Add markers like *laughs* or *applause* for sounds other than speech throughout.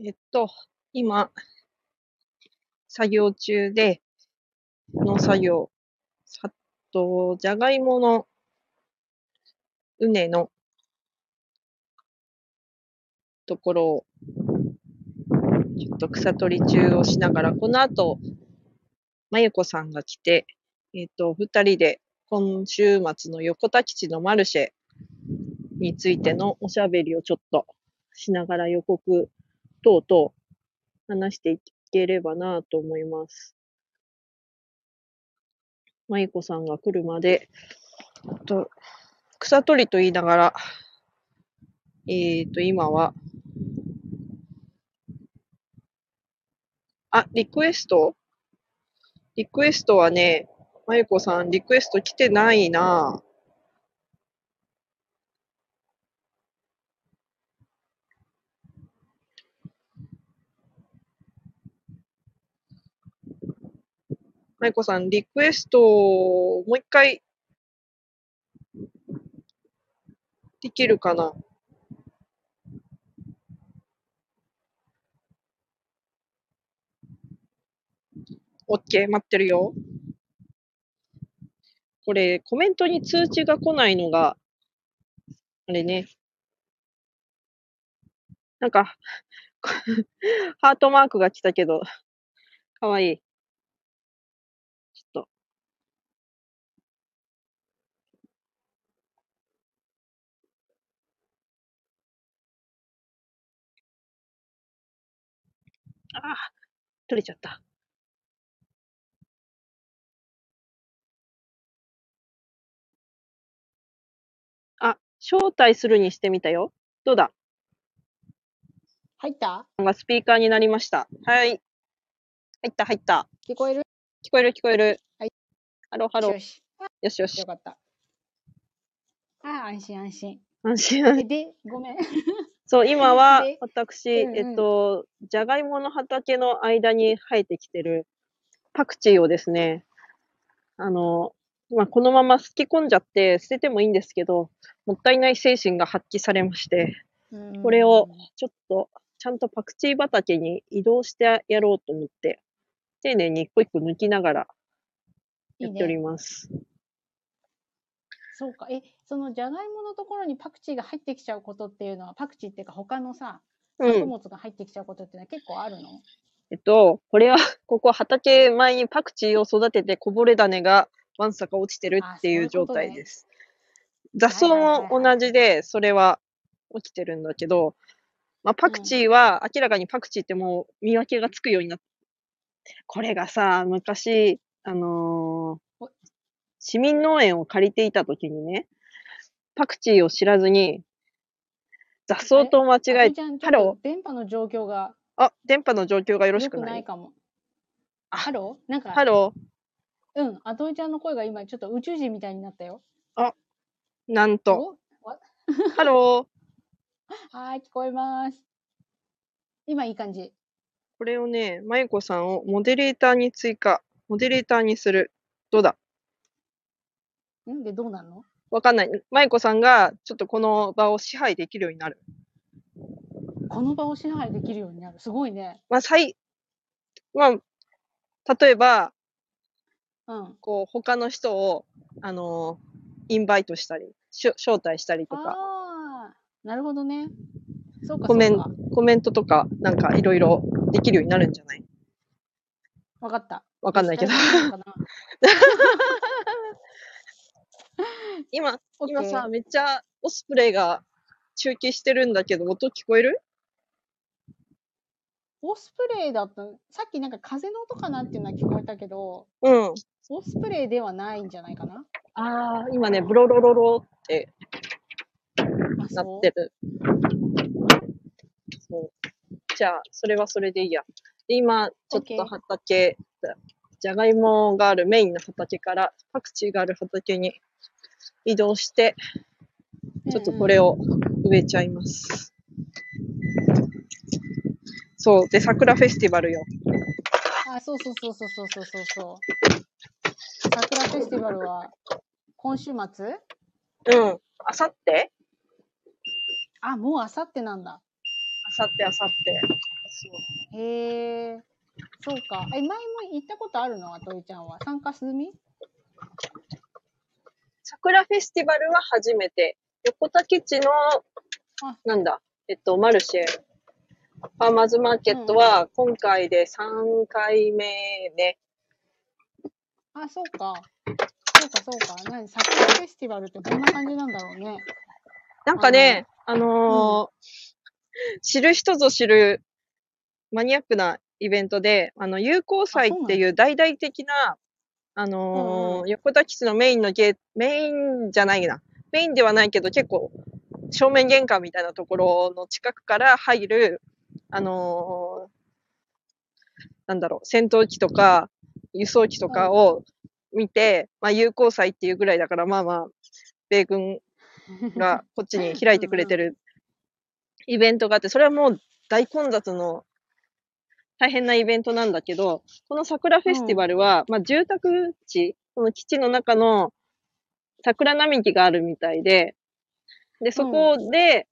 えっと、今、作業中で、農作業、さっと、じゃがいもの、畝の、ところを、ちょっと草取り中をしながら、この後、まゆこさんが来て、えっと、二人で、今週末の横田基地のマルシェについてのおしゃべりをちょっとしながら予告等々話していければなと思います。まゆこさんが来るまで、と、草取りと言いながら、えっと、今は、あ、リクエスト？リクエストはね、まゆこさん、リクエスト来てないなまゆこさん、リクエストをもう一回、できるかな？オッケー、待ってるよ。これ、コメントに通知が来ないのが、あれね。なんか、*laughs* ハートマークが来たけど、かわいい。ちょっと。ああ、取れちゃった。あ、招待するにしてみたよ。どうだ？入った？がスピーカーになりました。はい。入った、入った。聞こえる？聞こえる、聞こえる。はい。ハロー、ハロー。よし。よしよしよ。かった。ああ、安心安心。安心で、ごめん。そう、今はで私、うんうんえっと、じゃがいもの畑の間に生えてきてるパクチーをですね、あの、まあ、このまますき込んじゃって捨ててもいいんですけど、もったいない精神が発揮されまして、これをちょっとちゃんとパクチー畑に移動してやろうと思って、丁寧に一個一個抜きながらいいやっておりね。ます。そうか。え、そのじゃがいものところにパクチーが入ってきちゃうことっていうのは、パクチーっていうか他のさ、うん。作物が入ってきちゃうことっていうのは結構あるの？えっと、これは、ここ畑前にパクチーを育ててこぼれ種がわんさか落ちてるあっていうういうことね態です。雑草も同じで、それは起きてるんだけど、まあ、パクチーは明らかにパクチーってもう見分けがつくようになって、これがさ、昔、あのーお市民農園を借りていた時にね、パクチーを知らずに、雑草と間違えて、ハロっと電波の状況が。あ、電波の状況がよろし良くくない？ないかも。あハロー？なんか、ハロうん、あといちゃんの声が今ちょっと宇宙人みたいになったよ。ー、なんと、ハロー、*laughs* はーい、聞こえます。今いい感じ。これをね、まゆこさんをモデレーターに追加、モデレーターにする。どうだ？ん？で、どうなんの？わかんない。まゆこさんがちょっとこの場を支配できるようになる。この場を支配できるようになる。すごいね。まあ、最、まあ、例えば、うん。こう、他の人を、あのーインバイトしたり、しょ招待したりとか、ああ、なるほどね。そうか、コメンそうか。コメントとか、なんかいろいろできるようになるんじゃない？わかった。わかんないけど。*laughs* *laughs* 今、今さ、めっちゃオスプレイが中継してるんだけど、音聞こえる？オスプレイだった、さっきなんか風の音かなっていうのは聞こえたけど、うん。オスプレイではないんじゃないかな？ああ、今ね、ブロロロロってあ、なってる。そう。じゃあ、それはそれでいいや。で今、ちょっと畑、じゃがいもがあるメインの畑から、パクチーがある畑に移動して、ちょっとこれを。を植えちゃいます。そう。で、桜フェスティバルよ。あ、そうそうそうそうそうそうそうそう。桜フェスティバルは今週末？うん。あさってあ、もうあさってなんだ。あさって、あさって。へえ。そうか。え、前も行ったことあるの？あといちゃんは。参加済み？桜フェスティバルは初めて。横田基地のあ、なんだ、えっと、マルシェ、ファーマーズマーケットは今回で3回目ね。あ、そうか。そうか、そうか。何桜フェスティバルってどんな感じなんだろうね。なんかね、あのー知る人ぞ知るマニアックなイベントで、あの、友好祭っていう大々的な、あのーうんう横田基地のメインのゲーメインじゃないな。メインではないけど結構正面玄関みたいなところの近くから入る、あのーなんだろう、戦闘機とか輸送機とかを見て、まあ友好祭っていうぐらいだから、まあまあ、米軍がこっちに開いてくれてるイベントがあって、それはもう大混雑の大変なイベントなんだけど、この桜フェスティバルは、まあ住宅地、この基地の中の桜並木があるみたいで、で、そこで、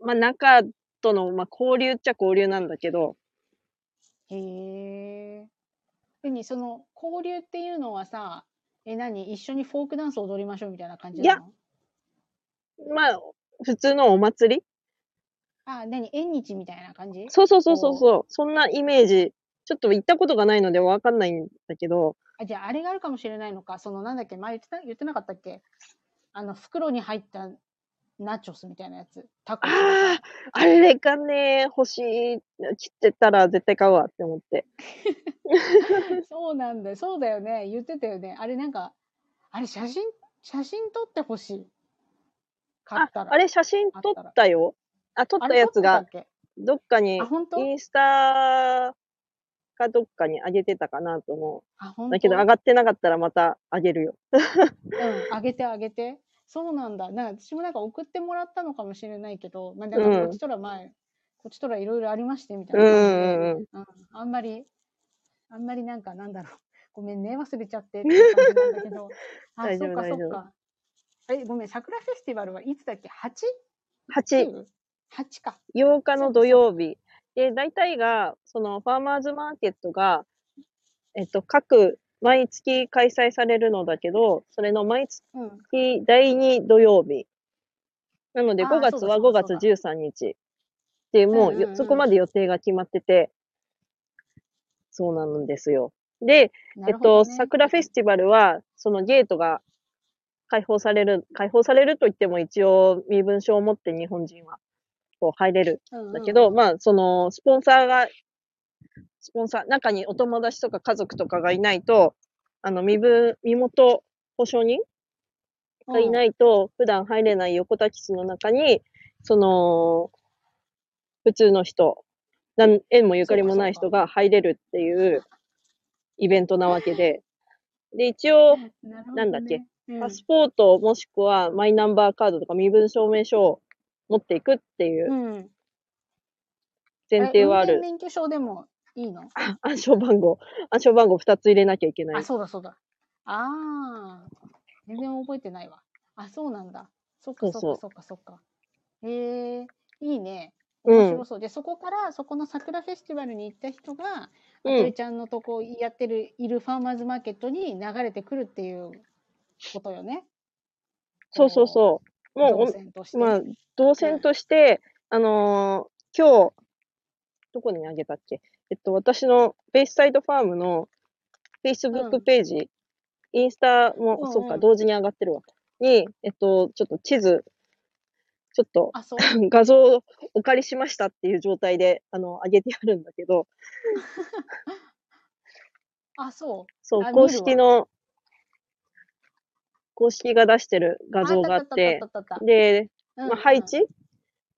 まあ中との、まあ交流っちゃ交流なんだけど、へえ。でに、その交流っていうのはさ、え、何一緒にフォークダンス踊りましょうみたいな感じなの？まあ、普通のお祭りあ、何？縁日みたいな感じ？そうそうそうそうそう、そんなイメージ。ちょっと行ったことがないのでわかんないんだけど、あ、じゃああれがあるかもしれないのか。そのなんだっけ？前言ってた？言ってなかったっけ？あの、袋に入ったナチョスみたいなやつ。タコああ、あれがね、欲しい、切ってたら絶対買うわって思って。*laughs* そうなんだよ。そうだよね。言ってたよね。あれなんか、あれ写真、写真撮ってほしい。買ったら。あれ写真撮ったよ。あ、撮ったやつがどっかにインスタかどっかに上げてたかなと思う。当？だけど上がってなかったらまた上げるよ。うん、あげてあげて。そうなんだ。なんか私もなんか送ってもらったのかもしれないけど、まあ、だからこっちとら前、こっちとらいろいろありましてみたいなあんまり、あんまりなんかなんだろう。ごめんね、忘れちゃってっていう感じなんだけど。*laughs* あ、大そっかそっか。え、ごめん、桜フェスティバルはいつだっけ？8、?8?8 8か。8日の土曜日。で、大体が、そのファーマーズマーケットが、えっと、各、毎月開催されるのだけど、それの毎月うん。第2土曜日。なのであー5月は5そうだそうだ月13日。で、もうそこまで予定が決まってて、そうなんですよ。で、えっと、桜フェスティバルは、そのゲートが開放される、開放されると言っても一応身分証を持って日本人はこう入れる。うんうん。んだけど、まあ、その、スポンサーが、スポンサー、中にお友達とか家族とかがいないと、あの、身分、身元保証人がいないと、普段入れない横田基地の中に、その、普通の人、なん縁もゆかりもない人が入れるっていうイベントなわけで、で、一応、なんだっけうん。パスポートもしくはマイナンバーカードとか身分証明書を持っていくっていううん。前提はある。え運転免許証でもいいの？暗証番号。暗証番号2つ入れなきゃいけないあ、。そうだそうだ。ああ、全然覚えてないわ。あ、そうなんだ。そっかそっかそっかそっか。へえいいね。うん面白そう。で、そこから、そこの桜フェスティバルに行った人が、あうんとりちゃんのとこやってる、いるファーマーズマーケットに流れてくるっていうことよね。そうそうそう。もう動線として。お、まあ、動線として、あのー今日、どこにあげたっけ？えっと、私のベイスサイドファームのう Facebook んページ、インスタも、うんうんそうか、同時に上がってるわ。に、えっと、ちょっと地図、ちょっと。*laughs* 画像をお借りしましたっていう状態で、あの、上げてあるんだけど、*laughs* あ、そう。そうあ、公式の、公式が出してる画像があっあてで、うんまあ、配置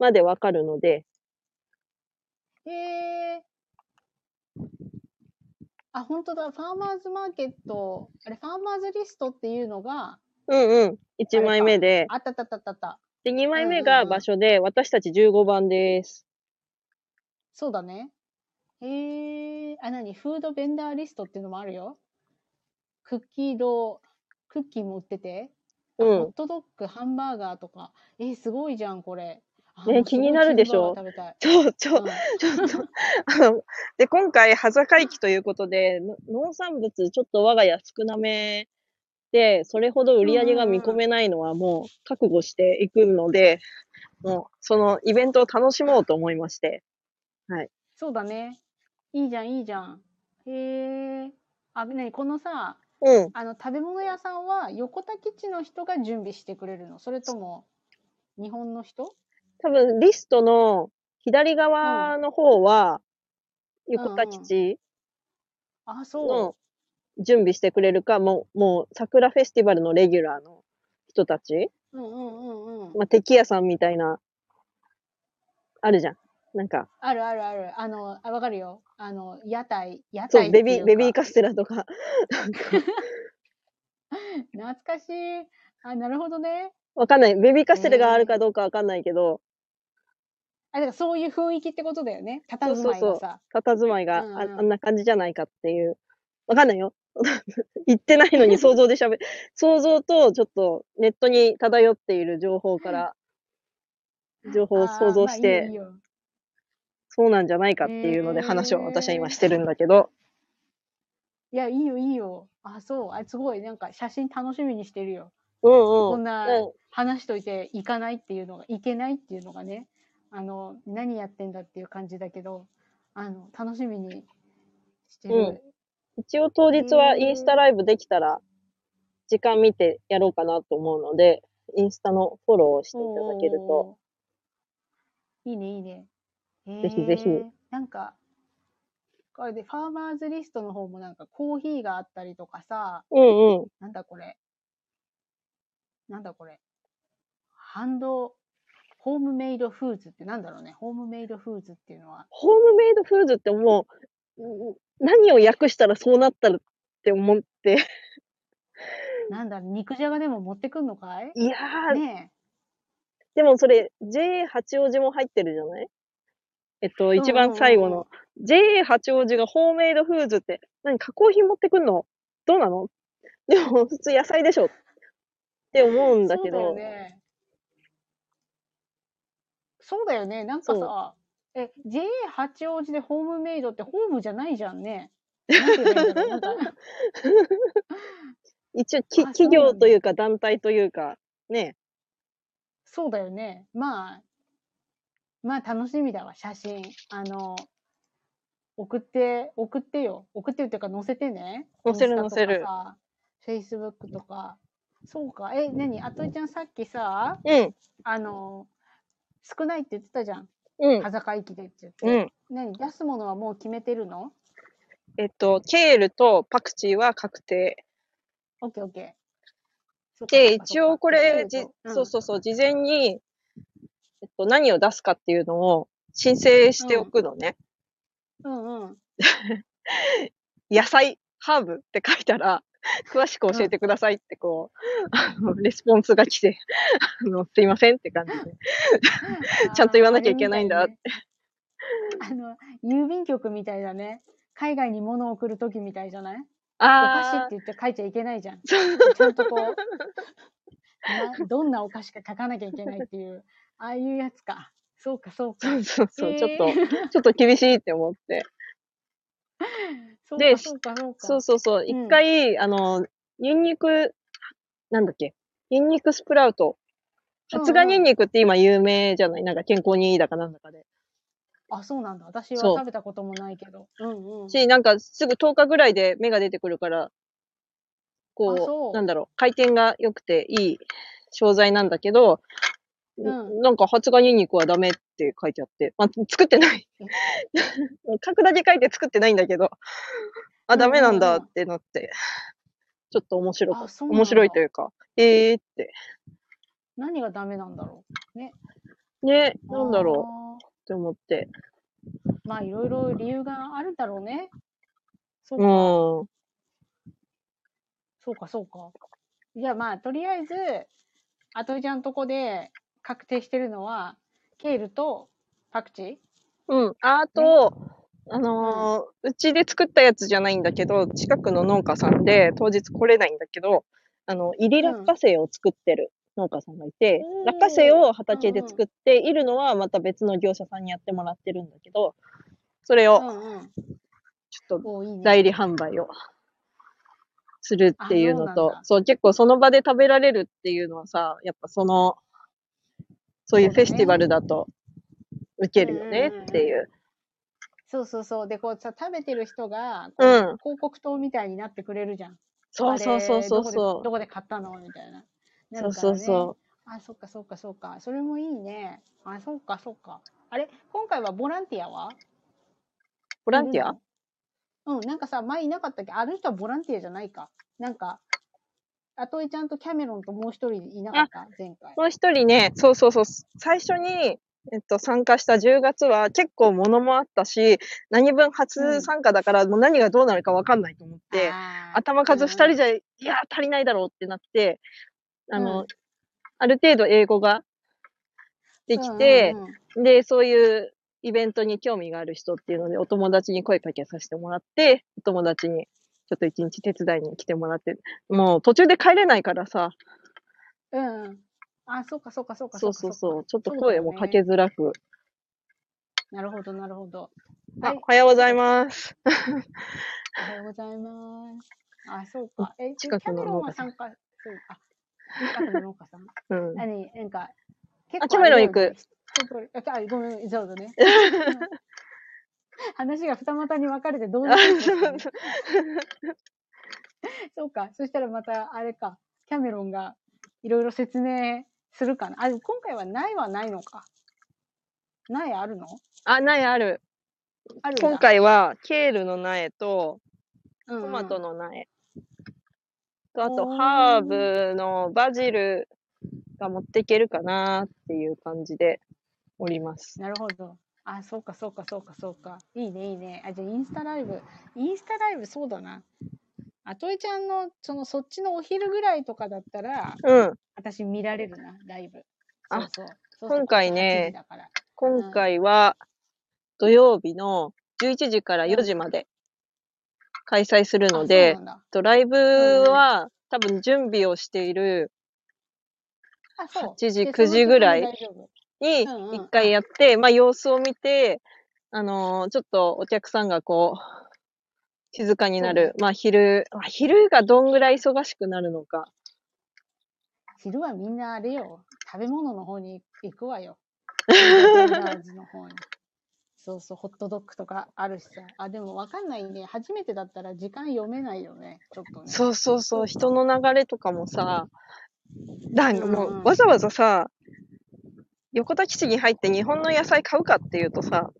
までわかるので、へえ。あ、本当だ。ファーマーズマーケット、あれ、ファーマーズリストっていうのが、うんうん、1枚目で、あったあったあったたた。で、2枚目が場所で、私たち15番です。そうだね。へえ。あ、なにフードベンダーリストっていうのもあるよ。クッキード、クッキーも売ってて、うホッん。トドッグ、ハンバーガーとか。えーすごいじゃん、これ。ね気になるでしょ？チーズバーガー食べたい。そう、ちょ、うんちょっと、あの、で、今回、羽坂駅ということで、の農産物、ちょっと我が家少なめで、それほど売り上げが見込めないのはもう覚悟していくので、もう、そのイベントを楽しもうと思いまして。そうだね。いいじゃん、いいじゃん。へえ。あ、ねにこのさ、うん。あの食べ物屋さんは横田基地の人が準備してくれるのそれとも日本の人？多分、リストの左側の方は、横田基地あ、その準備してくれるか、もう、もう、桜フェスティバルのレギュラーの人たちう。うんうんうんうん。まあ、敵屋さんみたいな、あるじゃん。なんか、あるあるある。あの、あ、わかるよ。あの、屋台、屋台っていうかベビー、ベビーカステラとか、*laughs* 懐かしい。あ、なるほどね。わかんない。ベビーカステラがあるかどうかわかんないけど、あ、だからそういう雰囲気ってことだよね。佇まいがさ。佇まいがあ,、うんうんあんな感じじゃないかっていう。わかんないよ。*laughs* 言ってないのに想像で喋る。*laughs* 想像とちょっとネットに漂っている情報から、情報を想像しあーまあいいそうなんじゃないかっていうので話を私は今してるんだけど、いや、いいよいいよ。あ、そう。あ、すごい。なんか写真楽しみにしてるよ。うんうん。こんなうん話しといて行かないっていうのが、行けないっていうのがね、あの、何やってんだっていう感じだけど、あの、楽しみにしてる。うん一応当日はインスタライブできたら、時間見てやろうかなと思うので、インスタのフォローをしていただけると。いいね、いいね。ぜひぜひなんか、これでファーマーズリストの方もなんかコーヒーがあったりとかさ、うんうん。なんだこれ。なんだこれ。ハンド、ホームメイドフーズってなんだろうね。ホームメイドフーズっていうのは。ホームメイドフーズってもう、うん何を訳したらそうなったらって思って、*laughs* なんだろう、肉じゃがでも持ってくんのかい？いやー、ねでもそれ、JA 八王子も入ってるじゃない？えっと、一番最後の。JA 八王子がホームメイドフーズって、何、加工品持ってくんの？どうなの？でも、普通野菜でしょって思うんえ。だけど、そうだよね。そうだよね。なんかさ、え、JA 八王子でホームメイドってホームじゃないじゃんね。*laughs* 一応き、企業というか団体というか、ね、そうだよね。まあ、まあ楽しみだわ、写真。あの、送って、送ってよ。送ってよっていうか載せてね。載せる載せるさ。Facebook とか。そうか。え、何？あといちゃんさっきさ、うん、あの、少ないって言ってたじゃん。うん、羽坂駅でって言って。うん。何？出すものはもう決めてるの？えっと、ケールとパクチーは確定。オッケーオッケー。で、一応これ、じそうかそうそうそう、事前に、と、何を出すかっていうのを申請しておくのね。うんうん。うん野菜、ハーブって書いたら、詳しく教えてくださいってこう、あのレスポンスが来て、あの、すいませんって感じで。ちゃんと言わなきゃいけないんだってあの、郵便局みたいだね。海外に物を送るときみたいじゃない？お菓子あって言って書いちゃいけないじゃん。ちゃんとこう、*laughs* などんなお菓子か書かなきゃいけないっていう、ああいうやつか。そうか、そうか。そうそうそう、ちょっと、*laughs* ちょっと厳しいって思って。でか、そうか、そうか。そうそうそう、うん一回、あの、ニンニク、なんだっけ、ニンニクスプラウト。発芽ニンニクって今有名じゃない？なんか健康にいいだかなんだかで。あ、そうなんだ。私は食べたこともないけど。うんうん。し、なんかすぐ10日ぐらいで芽が出てくるから、こう、うなんだろう、回転が良くていい商材なんだけど、うんなんか発芽ニンニクはダメって書いてあって、まあ、作ってない。書くだけ書いて作ってないんだけど、あ、ダメなんだってなって、ちょっと面白かった。面白いというか、えーって。何がダメなんだろね、う。なんだろうう。って思って。まあ、いろいろ理由があるだろうね。そううか。ん。そうか、そうか。じゃあまあ、とりあえず、あといちゃんとこで確定してるのは、ケールとパクチー？うん。あと、あのーうちで作ったやつじゃないんだけど、近くの農家さんで当日来れないんだけど、あの、イリラッカセイを作ってる農家さんがいておー、落花生を畑で作って、いるのはまた別の業者さんにやってもらってるんだけど、それをうんうん。ちょっとおいいね。代理販売をするっていうのあそうなんだ、とそう、結構その場で食べられるっていうのはさ、やっぱその、そういうフェスティバルだと受けるよねっていう。そうそうそう。で、こうさ、食べてる人が、こううん。広告塔みたいになってくれるじゃん。そうそうそうそうあれどこで買ったのみたいな。なねそうそうそう。あ、そっかそっかそっか。それもいいね。あ、そっかそっか。あれ今回はボランティアは？ボランティア？うん、なんかさ、前いなかったっけ？あの人はボランティアじゃないか。なんか、あといちゃんとキャメロンともう一人いなかった？前回。もう一人ね、そうそうそう、最初に、えっと、参加した10月は結構物もあったし、何分初参加だから、もう何がどうなるかわかんないと思って、頭数二人うんじゃ、いやー、足りないだろうってなって、あの、うん。ある程度英語ができて、うんうんうん。で、そういうイベントに興味がある人っていうので、お友達に声かけさせてもらって、お友達にちょっと一日手伝いに来てもらって、もう途中で帰れないからさ、うんうん。あ、そうかそうかそうかそうかそうそう、ちょっと声もかけづらく。なるほど、なるほど。あ、はいおはようございます。おはようございます。あ、そうか。え、近くの農家さんは参加、そう、あ、近くの農家さん。うん。何、なんか、結あキャメロン行くあごめん、そうだね。*laughs* *laughs* 話が二股に分かれて同時あにそう *laughs* そうか。そしたらまた、あれか。キャメロンがいろいろ説明するかな。あ、でも今回はないはないのか。ないあるの？あ、苗ある。ある今、回は、ケールの苗と、トトマトの苗。と、あと、ハーブのバジルが持っていけるかなっていう感じでおります。なるほど。あ、そうか、そうか、そうか、そうか。いいね、いいね。あ、じゃあ、インスタライブ。インスタライブ、そうだな。あといちゃんの、その、そっちのお昼ぐらいとかだったら、うん。私見られるな、ライブ。あそうそう。そうそう今回ね8時だから今回は、土曜日の11時から4時まで開催するので、あそうなんだとライブは多分準備をしているあ、そう。8時で9時ぐらいその時も大丈夫にうんうん一回やって、まあ様子を見て、あのーちょっとお客さんがこう、静かになる。まあ昼、まあ昼がどんぐらい忙しくなるのか。昼はみんなあれよ。食べ物の方に行くわよ。ベンダーズの方に。そうそう、ホットドッグとかあるしさ。あ、でもわかんないね。初めてだったら時間読めないよね。ちょっとね。そうそうそう、人の流れとかもさ、だもうんうんうわざわざさ、横田基地に入って日本の野菜買うかっていうとさ、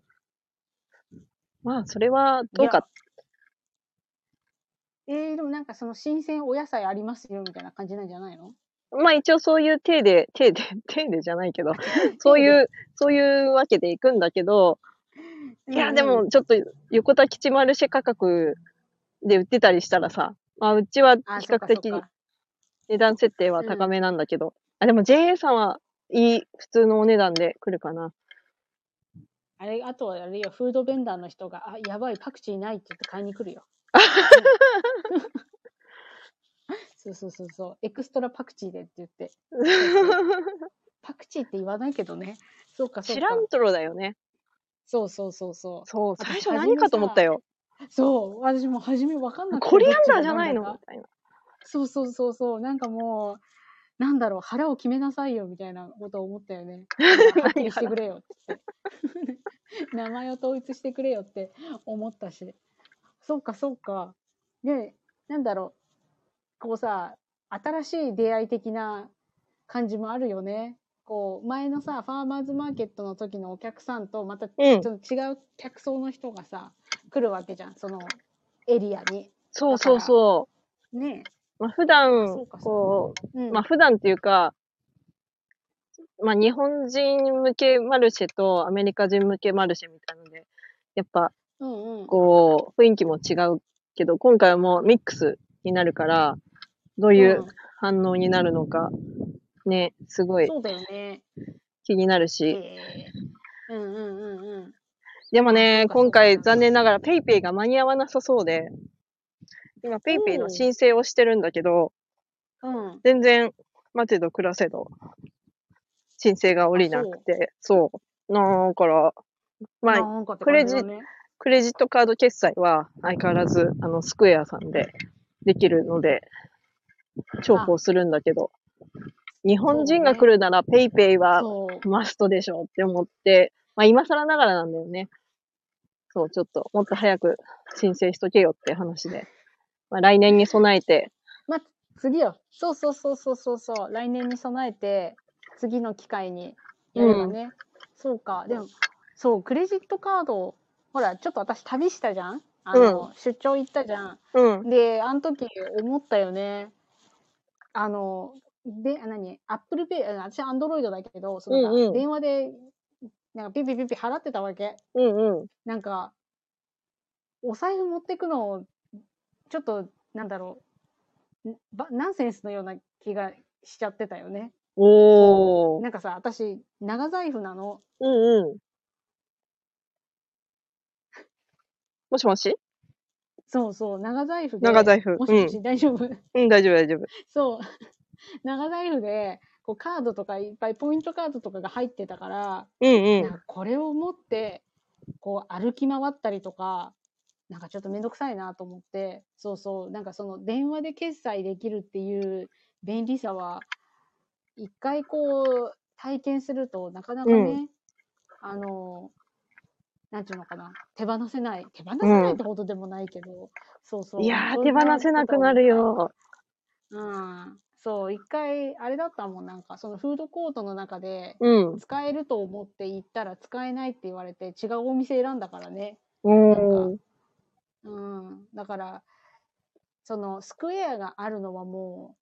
まあそれはどうか。えー、でもなんかその新鮮お野菜ありますよみたいな感じなんじゃないの？まあ一応そういう体で、体で、*laughs* 体でじゃないけど、*laughs* そういう、そういうわけで行くんだけど、いや、でも、ちょっと、横田基地マルシェ価格で売ってたりしたらさ、まあ、うちは比較的。値段設定は高めなんだけど、あ、でも JA さんはいい、普通のお値段で来るかな。あれ、あとはあれよ、フードベンダーの人が、あ、やばい、パクチーないって言って買いに来るよ。*laughs* そうそうそうそう、エクストラパクチーでって言って。*laughs* パクチーって言わないけどね。そうか、そうか。シラントロだよね。そうそうそうそそう、私最初何かと思ったよ。う。そう、私も初め分かんなくて。コリアンダーじゃないの？みたいな。そうそうそうそう、なんかもう、なんだろう、腹を決めなさいよみたいなことを思ったよね。*laughs* はっきりしてくれよって。*laughs* 名前を統一してくれよって思ったし。そうか、そうか。で、なんだろう、こうさ、新しい出会い的な感じもあるよね。こう、前のさ、ファーマーズマーケットの時のお客さんと、またちうんょっと違う客層の人がさ、来るわけじゃん、そのエリアに。そうそうそう。ねまあ、普そ段こえ。うんう、まあ、普段っていうか、まあ、日本人向けマルシェとアメリカ人向けマルシェみたいなので、やっぱ、うんうん。こう、雰囲気も違うけど、今回はもうミックスになるから、どういう反応になるのか、ね、すごいそうだよね。気になるえし。えうんうんうんうん。でもね、今回残念ながら PayPay が間に合わなさそうで、今 PayPay の申請をしてるんだけど、うん。全然待てど暮らせど、申請が降りなくて、そう。だから、まあ、クレジ。クレジットカード決済は相変わらず、あの、スクエアさんでできるので、重宝するんだけど、日本人が来るならペイペイは。マストでしょって思って、まあ今更ながらなんだよね。そう、ちょっともっと早く申請しとけよって話で。まあ来年に備えて、次よ。そうそうそうそうそうそう。来年に備えて、次の機会にやればね。そうか。でも、そう、クレジットカード、ほら、ちょっと私旅したじゃん？あの、出張行ったじゃん。うん、で、あの時思ったよね。あの、で、あ何？ Apple Pay、あ私 Android だけど、そのうんうん電話で、なんかピピピピ払ってたわけ。うん、うん。なんか、お財布持ってくの、ちょっと、なんだろう、ナンセンスのような気がしちゃってたよね。おー。なんかさ、私、長財布なの。うんうん。もしもし？そうそう、長財布で。長財布もしもし、大丈夫うん、大丈夫大丈夫。そう。長財布で、こうカードとかいっぱいポイントカードとかが入ってたから、うんうん。これを持って、こう歩き回ったりとか、なんかちょっとめんどくさいなと思って、そうそう、なんかその電話で決済できるっていう便利さは、一回こう体験するとなかなかね、あの、なんていうのかな、手放せない、手放せないってほどでもないけど、そうそう。いや手放せなくなるよ。うん。そう、一回、あれだったもん、なんか、そのフードコートの中で、うん。使えると思って行ったら使えないって言われて、違うお店選んだからね。うん。うん。だから、その、スクエアがあるのはも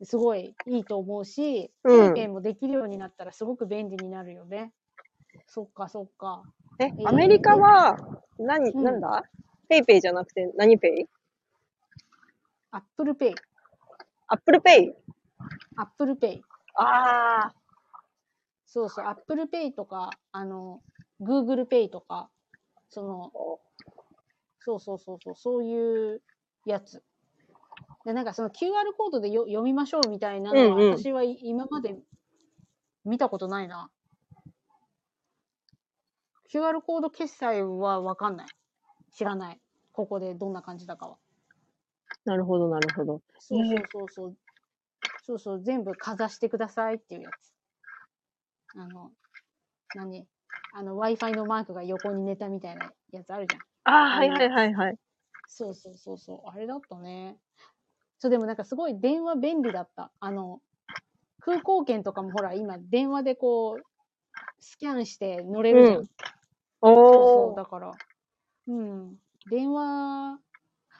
う、すごいいいと思うし、うんもできるようになったらすごく便利になるよね。そっか、そっか。えー、アメリカは、何、うんなんだ？ペイペイじゃなくて何ペイ？ Apple Pay。 Appleペイ？アップルペイ。ああ。そうそう、 Apple Payとか、あの、 Google Pay とか、その、そうそうそうそう、そういうやつ。で、なんかその QR コードでよ読みましょうみたいなのは、うんうん私はい今まで見たことないな。QR コード決済はわかんない。知らない。ここでどんな感じだかは。なるほど、なるほど。そうそうそうそう。そうそう、全部かざしてくださいっていうやつ。あの、何？あの、Wi-Fi のマークが横に寝たみたいなやつあるじゃん。ああ、はいはいはいはい。そうそうそうそう。あれだったね。そう、でもなんかすごい電話便利だった。あの、空港券とかもほら、今電話でこう、スキャンして乗れるじゃん。うんそうそう。だから、うん。電話、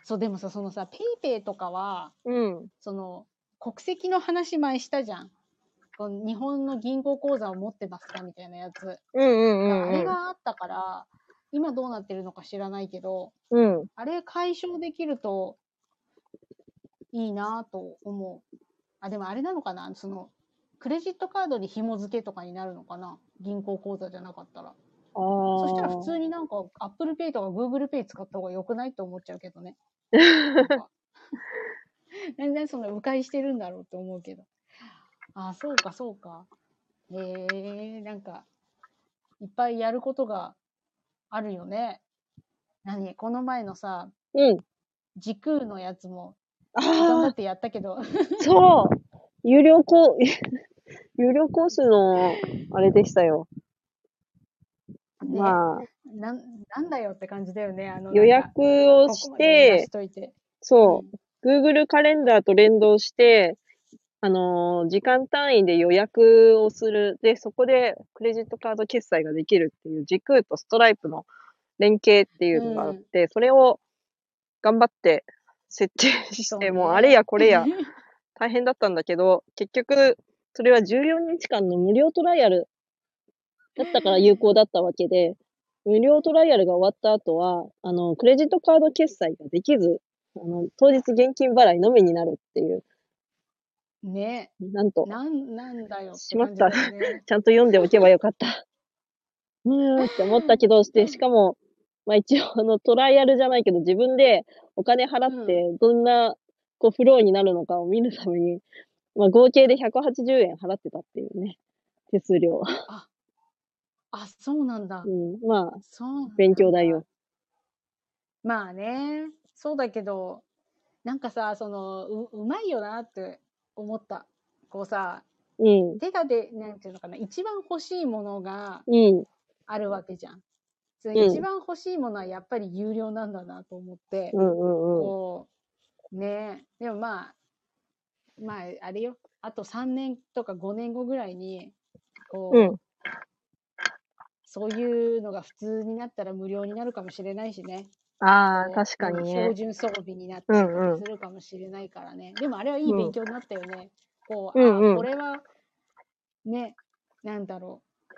そう、でもさ、そのさ、ペイペイとかは、うん。その、国籍の話前したじゃん。この日本の銀行口座を持ってますかみたいなやつ。うんうんうん。あれがあったから、今どうなってるのか知らないけど、うん。あれ解消できるといいなと思う。あ、でもあれなのかな？その、クレジットカードに紐付けとかになるのかな？銀行口座じゃなかったら。そしたら普通になんか Apple Pay とか Google Pay 使った方が良くないって思っちゃうけどね。*laughs* 全然その迂回してるんだろうって思うけど。ああ、そうか、そうか。へえ、なんか、いっぱいやることがあるよね。何？この前のさ、うん。時空のやつもああ、頑張ってやったけど、*laughs* そう。有料コー、*laughs* 有料コースの、あれでしたよ。ねまあ、なんなんだよって感じだよね。あの予約をしここまで出てし、といて。そう、Google カレンダーと連動して、あのー時間単位で予約をする。で、そこでクレジットカード決済ができるっていう、時空とストライプの連携っていうのがあって、それを頑張って設定して、ねもうあれやこれや。*laughs* 大変だったんだけど、結局、それは14日間の無料トライアルだったから有効だったわけで、無料トライアルが終わった後は、あの、クレジットカード決済ができず、あの、当日現金払いのみになるっていう、ねなんと、なん、なんだよしまった。*laughs* ちゃんと読んでおけばよかった。*laughs* うーんって思ったけど、で、しかも、まあ一応、あの、トライアルじゃないけど、自分でお金払って、どんな、こう、フローになるのかを見るために、まあ合計で180円払ってたっていうね。手数料。あ、そうなんだう。ん。まあ、そう勉強代よ。まあね、そうだけど、なんかさ、その、う、うまいよなって思った。こうさ、うん。手がで、なんていうのかな、一番欲しいものがうん。あるわけじゃん。そんの一番欲しいものはやっぱり有料なんだなと思って、うんうんうん。こう、ねでもまあ、まあ、あれよ、あと3年とか5年後ぐらいに、こう、うん。そういうのが普通になったら無料になるかもしれないしね。ああ、確かにうんね標。準装備になってうんうんするかもしれないからね。でもあれはいい勉強になったよね。こう、うんうんあこれは、ね、なんだろう。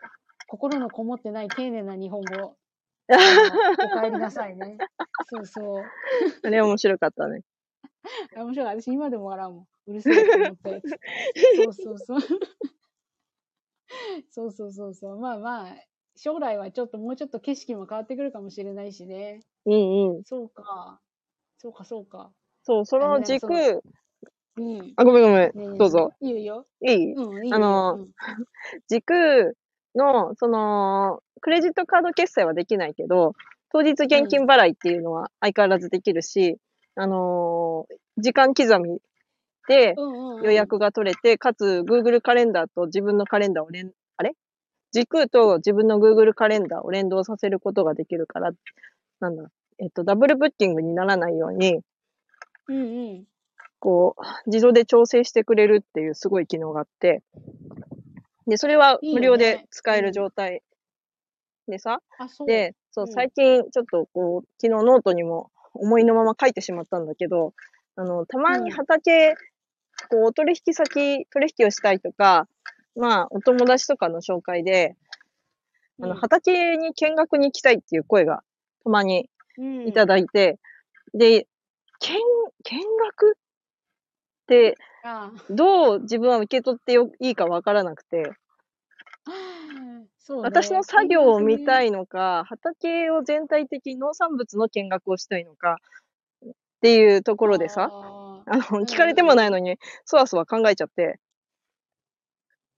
心のこもってない丁寧な日本語。*laughs* あのお帰りなさいね。そうそう。あれ面白かったね。*laughs* あ面白い。私今でも笑うもん。うるせえと思って。そうそうそう。*laughs* そうそうそうそう。まあまあ、将来はちょっともうちょっと景色も変わってくるかもしれないしね。うんうん。そうか。そうかそうか。そう、その軸うん。あ、ごめんごめん。ねどうぞ。。いいよいいうん、いいよ。あのうん *laughs* 軸の、その、クレジットカード決済はできないけど、当日現金払いっていうのは相変わらずできるし、あのー時間刻みでうんうんうん予約が取れて、かつ Google カレンダーと自分のカレンダーを連、あれ？軸と自分の Google カレンダーを連動させることができるから、なんだ、えっと、ダブルブッキングにならないように、うんうん。こう、自動で調整してくれるっていうすごい機能があって、で、それは無料で使える状態でさ、あ、そう。で、そう、うん最近ちょっとこう、昨日ノートにも思いのまま書いてしまったんだけど、あの、たまに畑、こう、お取引先、取引をしたいとか、まあ、お友達とかの紹介で、あの、うん畑に見学に行きたいっていう声がたまにうんいただいて、で、見、見学って、あどう自分は受け取ってよいいかわからなくて、そうね私の作業を見たい。いのか、畑を全体的に農産物の見学をしたいのか、っていうところでさ、あの、聞かれてもないのに、そわそわ考えちゃって、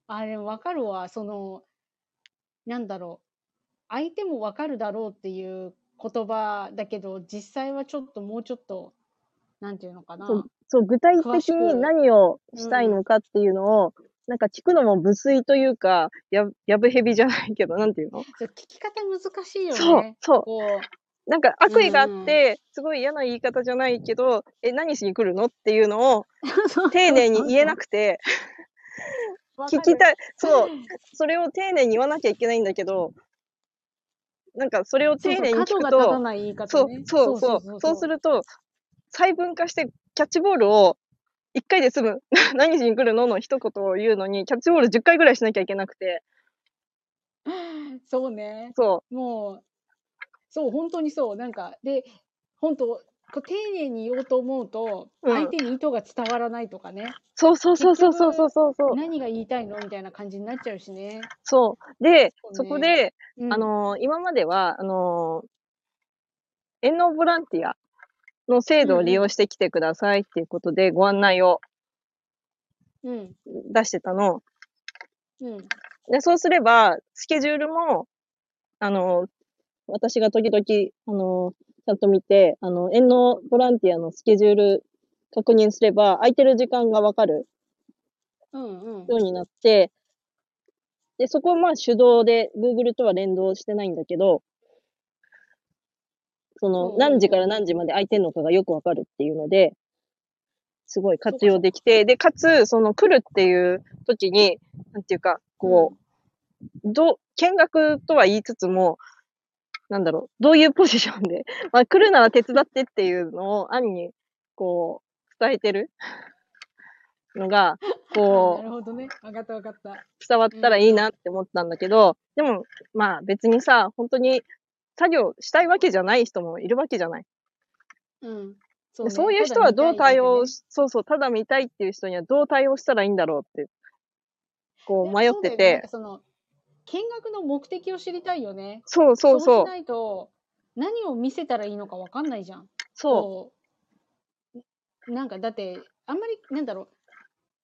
あ、でもわかるわ。その、なんだろう。相手もわかるだろうっていう言葉だけど、実際はちょっともうちょっと、なんていうのかな。そうそう、具体的に何をしたいのかっていうのを、なんか聞くのも無粋というか、や、やぶへびじゃないけど、なんていうの？聞き方難しいよね。そう、そう。こなんか悪意があうんうん。って、すごい嫌な言い方じゃないけど、え、何しに来るの？っていうのをう。*laughs* 丁寧に言えなくて、聞きたい、そう、それを丁寧に言わなきゃいけないんだけど、なんかそれを丁寧に聞くと、そうね。、そう、そう、そうすると、細分化してキャッチボールを一回で済む、*laughs* 何しに来るのの一言を言うのに、キャッチボール10回ぐらいしなきゃいけなくて、そうね。そもう、そう、本当にそう。なんか、で、本当、こう丁寧に言おうと思うと、うん。相手に意図が伝わらないとかね、う、そうそうそうそうそうそうそうそう、何が言いたいのみたいな感じになっちゃうしね。そう。で、そうね。そこで、うん。あ、のー今までは、あのー、遠農ボランティアの制度を利用してきてくださいっていうことでご案内をうん、出してたの。うん、で、そうすれば、スケジュールも、あのー、私が時々、あのー、ちゃんと見て、あの、遠農ボランティアのスケジュール確認すれば、空いてる時間がわかる。ようになって、で、そこはまあ手動で Google とは連動してないんだけど、その何時から何時まで空いてんのかがよくわかるっていうので、すごい活用できて、で、かつ、その来るっていう時に、なんていうか、こう、どう、見学とは言いつつも、なんだろう、どういうポジションで、*laughs* まあ来るなら手伝ってっていうのを暗に、こう、伝えてる？*laughs* のが、こうな、るほどね。わかったわかった。伝わったらいいなって思ったんだけど、でも、まあ別にさ、本当に作業したいわけじゃない人もいるわけじゃない。うん。そ,、ねういう人はどう対応しし、そうそう、ただ見たいっていう人にはどう対応したらいいんだろうって、こう迷ってて、その、見学の目的を知りたいよね。そうそうそうし、ないと、何を見せたらいいのかわかんないじゃん。そうなんかだってあんまりなんだろう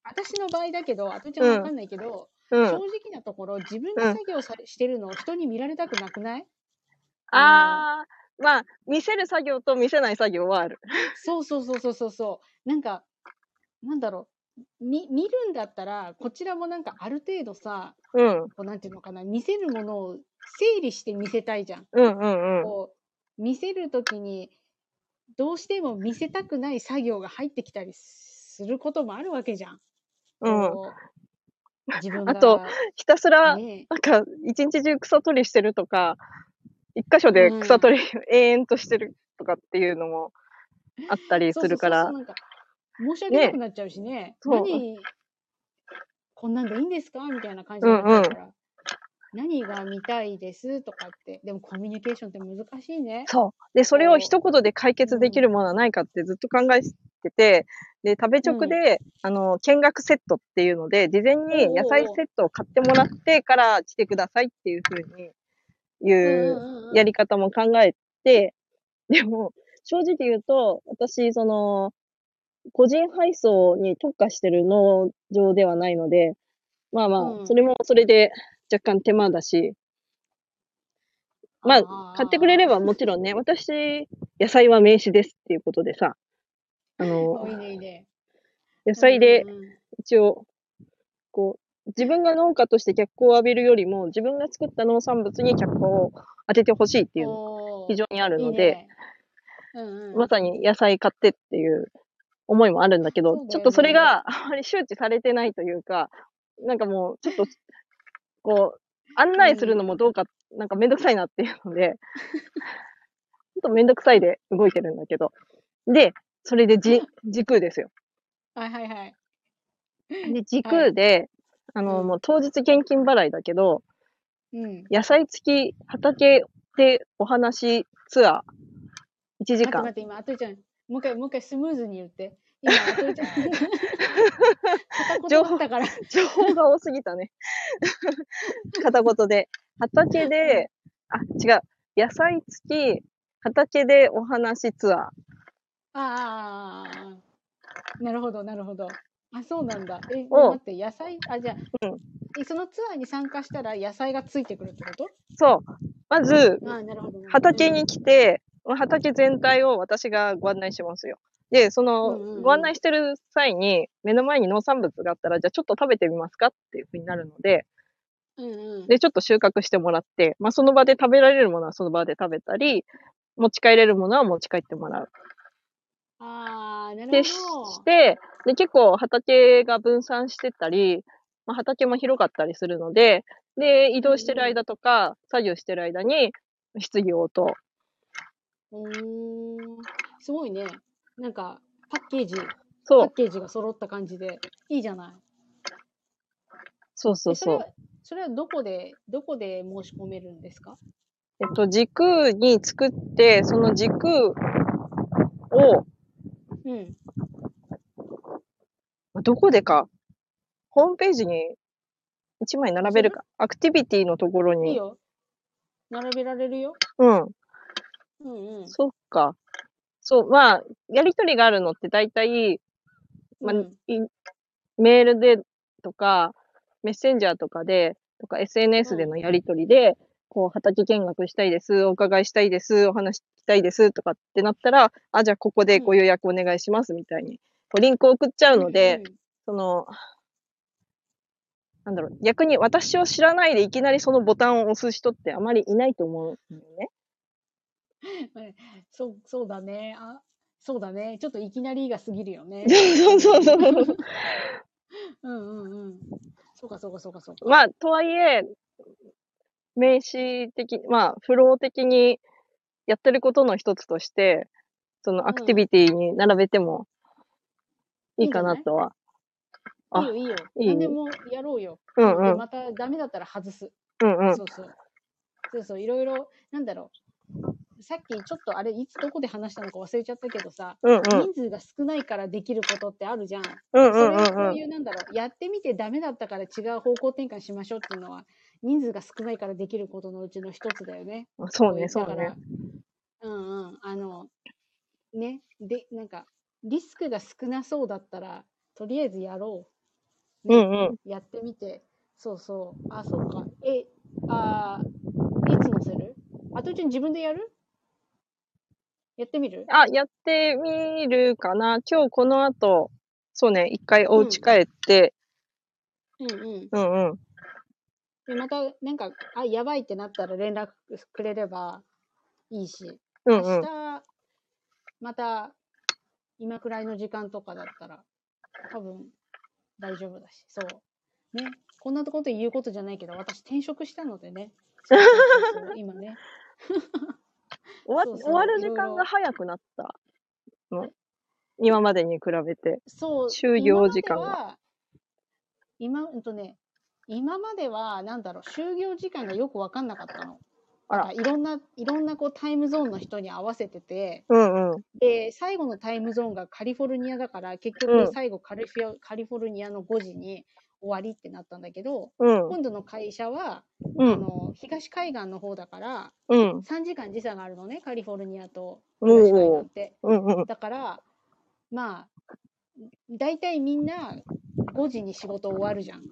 私の場合だけど、あとちゃんわかんないけど、うん。正直なところ、自分が作業さしてるのを人に見られたくなくないあー、まあ、見せる作業と見せない作業はある。そうそうそうそうそうそう。なんか、なんだろうう。み見るんだったら、こちらもなんかある程度さ、うん。こうなんていうのかな、見せるものを整理して見せたいじゃん。うんうんうん。こう見せるときに、どうしても見せたくない作業が入ってきたりすることもあるわけじゃん。うん。自分が、あとひたすら、ね、なんか、一日中草取りしてるとか、一箇所で草取り、永遠としてるとかっていうのもあったりするからそう、そうそうなんか申し訳なくなっちゃうしね。そう何、こんなんでいいんですか？みたいな感じになっちゃうから。何が見たいです？とかって。でもコミュニケーションって難しいね。そう。で、それを一言で解決できるものはないかってずっと考えてて、で、食べ直で、あの、見学セットっていうので、事前に野菜セットを買ってもらってから来てくださいっていうふうに、いうやり方も考えて、でも、正直言うと、私、その、個人配送に特化してる農場ではないので、まあまあ、うん。それもそれで若干手間だし、まあ、買ってくれればもちろんね、私、野菜は名詞ですっていうことでさ、ああの。野菜で一応、こう、自分が農家として脚光を浴びるよりも、自分が作った農産物に脚光を当ててほしいっていうのが非常にあるので、まさに野菜買ってっていう思いもあるんだけど、ちょっとそれが *laughs* あまり周知されてないというか、なんかもう、ちょっと、こう、案内するのもどうか、なんかめんどくさいなっていうので、*laughs* ちょっとめんどくさいで動いてるんだけど。で、それでじ、時空ですよ。はいはいはい。で、時空で、あの、うんもう当日現金払いだけど、うん。野菜付き畑でお話ツアー、1時間。待って待って、今、あとゃん、もう一回、もう一回スムーズに言って。今、あとりちゃん。片言だったから。情報が多すぎたね。片言で。畑で、あ、違う。野菜付き、畑でお話ツアー。ああ、なるほど、なるほど。あ、そうなんだ。え、お待って、野菜、あ、じゃあ、うんえそのツアーに参加したら野菜がついてくるってこと？そう。まず。畑に来て、畑全体を私がご案内しますよ。で、その、うんうんうんご案内してる際に、目の前に農産物があったら、じゃあちょっと食べてみますかっていうふうになるので、うんうん。で、ちょっと収穫してもらって、まあ、その場で食べられるものはその場で食べたり、持ち帰れるものは持ち帰ってもらう。ああ、なるほど。して、で、結構畑が分散してたり、まあ、畑も広かったりするので、で、移動してる間とか、作業してる間に、質疑応答。うーん。すごいね。なんか、パッケージ、パそう、ッケージが揃った感じで、いいじゃない。そうそうそそれは、それはどこで、どこで申し込めるんですか？えっと、軸に作って、その軸を、うん。どこでか、ホームページに1枚並べるか。アクティビティのところに。いいよ。並べられるよ。うん。うんうん。そっか。そう、まあ、やりとりがあるのって大体、まあ、うんいメールでとか、メッセンジャーとかで、とか SNS でのやりとりで、こう、畑見学したいです、お伺いしたいです、お話聞きたいです、とかってなったら、あ、じゃあここでご予約お願いします、みたいに、こうリンクを送っちゃうので、うんうんその、なんだろう、逆に私を知らないでいきなりそのボタンを押す人ってあまりいないと思うんだよね。*laughs* そう、そうだね。あ、そうだね。ちょっといきなりが過ぎるよね。*laughs* そうそうそうそう。うんうんうん。そうかそうかそうかそうか。まあ、とはいえ、名詞的、まあ、フロー的にやってることの一つとして、そのアクティビティに並べてもいいかなとは。あいいよいいよ。いい？何でもやろうよ。うんうん。でまたダメだったら外す。うんうん。そうそう。そうそう、いろいろ、なんだろう。さっきちょっとあれ、いつどこで話したのか忘れちゃったけどさ、うんうん。人数が少ないからできることってあるじゃん。うんそれをこうんううんいう、なんだろう、やってみてダメだったから違う方向転換しましょうっていうのは、人数が少ないからできることのうちの一つだよね。うん。そうね、そうねうんうん、あの、ね、で、なんか、リスクが少なそうだったら、とりあえずやろうんうん。やってみて、そうそう。あ、そうか。え、あーいつ載せる？あとちゃん自分でやる？やってみる？あ、やってみるかな。今日この後、そうね、一回お家帰って、うんうん。うんうん。で、また、なんか、あ、やばいってなったら連絡くれればいいし、うんうん。明日、また、今くらいの時間とかだったら、多分、大丈夫だし、そう。ね、こんなこと言うことじゃないけど、私転職したのでね。そうそうそうそう今ね。終わ終わる時間が早くなったの。今までに比べて。そう、就業時間が今うんとね、今までは、なんだろう、就業時間がよくわかんなかったの。あらいろんな、いろんなこうタイムゾーンの人に合わせてて、うんうん。で、最後のタイムゾーンがカリフォルニアだから、結うん局最後カリフィカリフォルニアの5時に終わりってなったんだけど、うん。今度の会社は、うん。あの、東海岸の方だから、うん。3時間時差があるのね、カリフォルニアとお東海ー岸って。うんうん。だから、まあ、大体みんな5時に仕事終わるじゃん。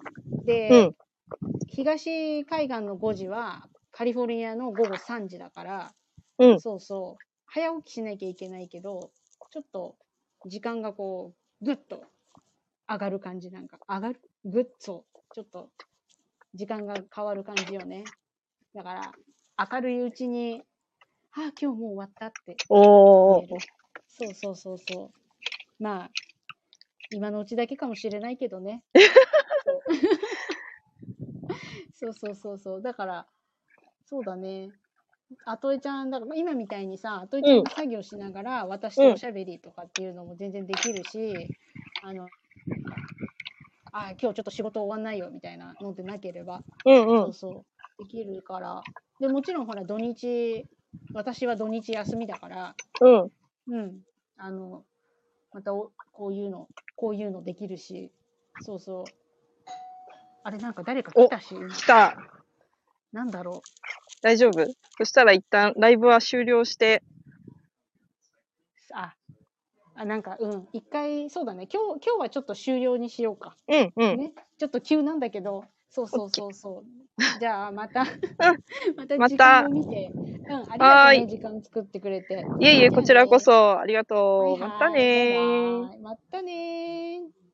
で、うん東海岸の5時はカリフォルニアの午後3時だから、うんそうそう、早起きしなきゃいけないけど、ちょっと時間がこう、ぐっと上がる感じなんか、上がる？ぐっと、ちょっと時間が変わる感じよね。だから、明るいうちに、ああ、今日もう終わったってお。そうそうそうそう。まあ、今のうちだけかもしれないけどね。*laughs* そうそうそうそう。だから、そうだね。あとえちゃん、だから今みたいにさ、あとえちゃんが作業しながら、私とおしゃべりとかっていうのも全然できるし、あの、あ、今日ちょっと仕事終わんないよみたいなのでなければ、うんうん。そうそう、できるから。で、もちろんほら、土日、私は土日休みだから、うん。うん。あの、またおこういうの、こういうのできるし、そうそう。あれ、なんか誰か来たし、今来た。なんだろ大丈夫？そしたら一旦ライブは終了して、あなんか、うん。一回、そうだね。今日、今日はちょっと終了にしようか。うんうん。ね。ちょっと急なんだけど、そうそうそうそう。じゃあ、また、*laughs* また時間を見て。うん、ありがとうね、時間作ってくれて。いえいえ、こちらこそありがとう。はいはいまたねー。またねー。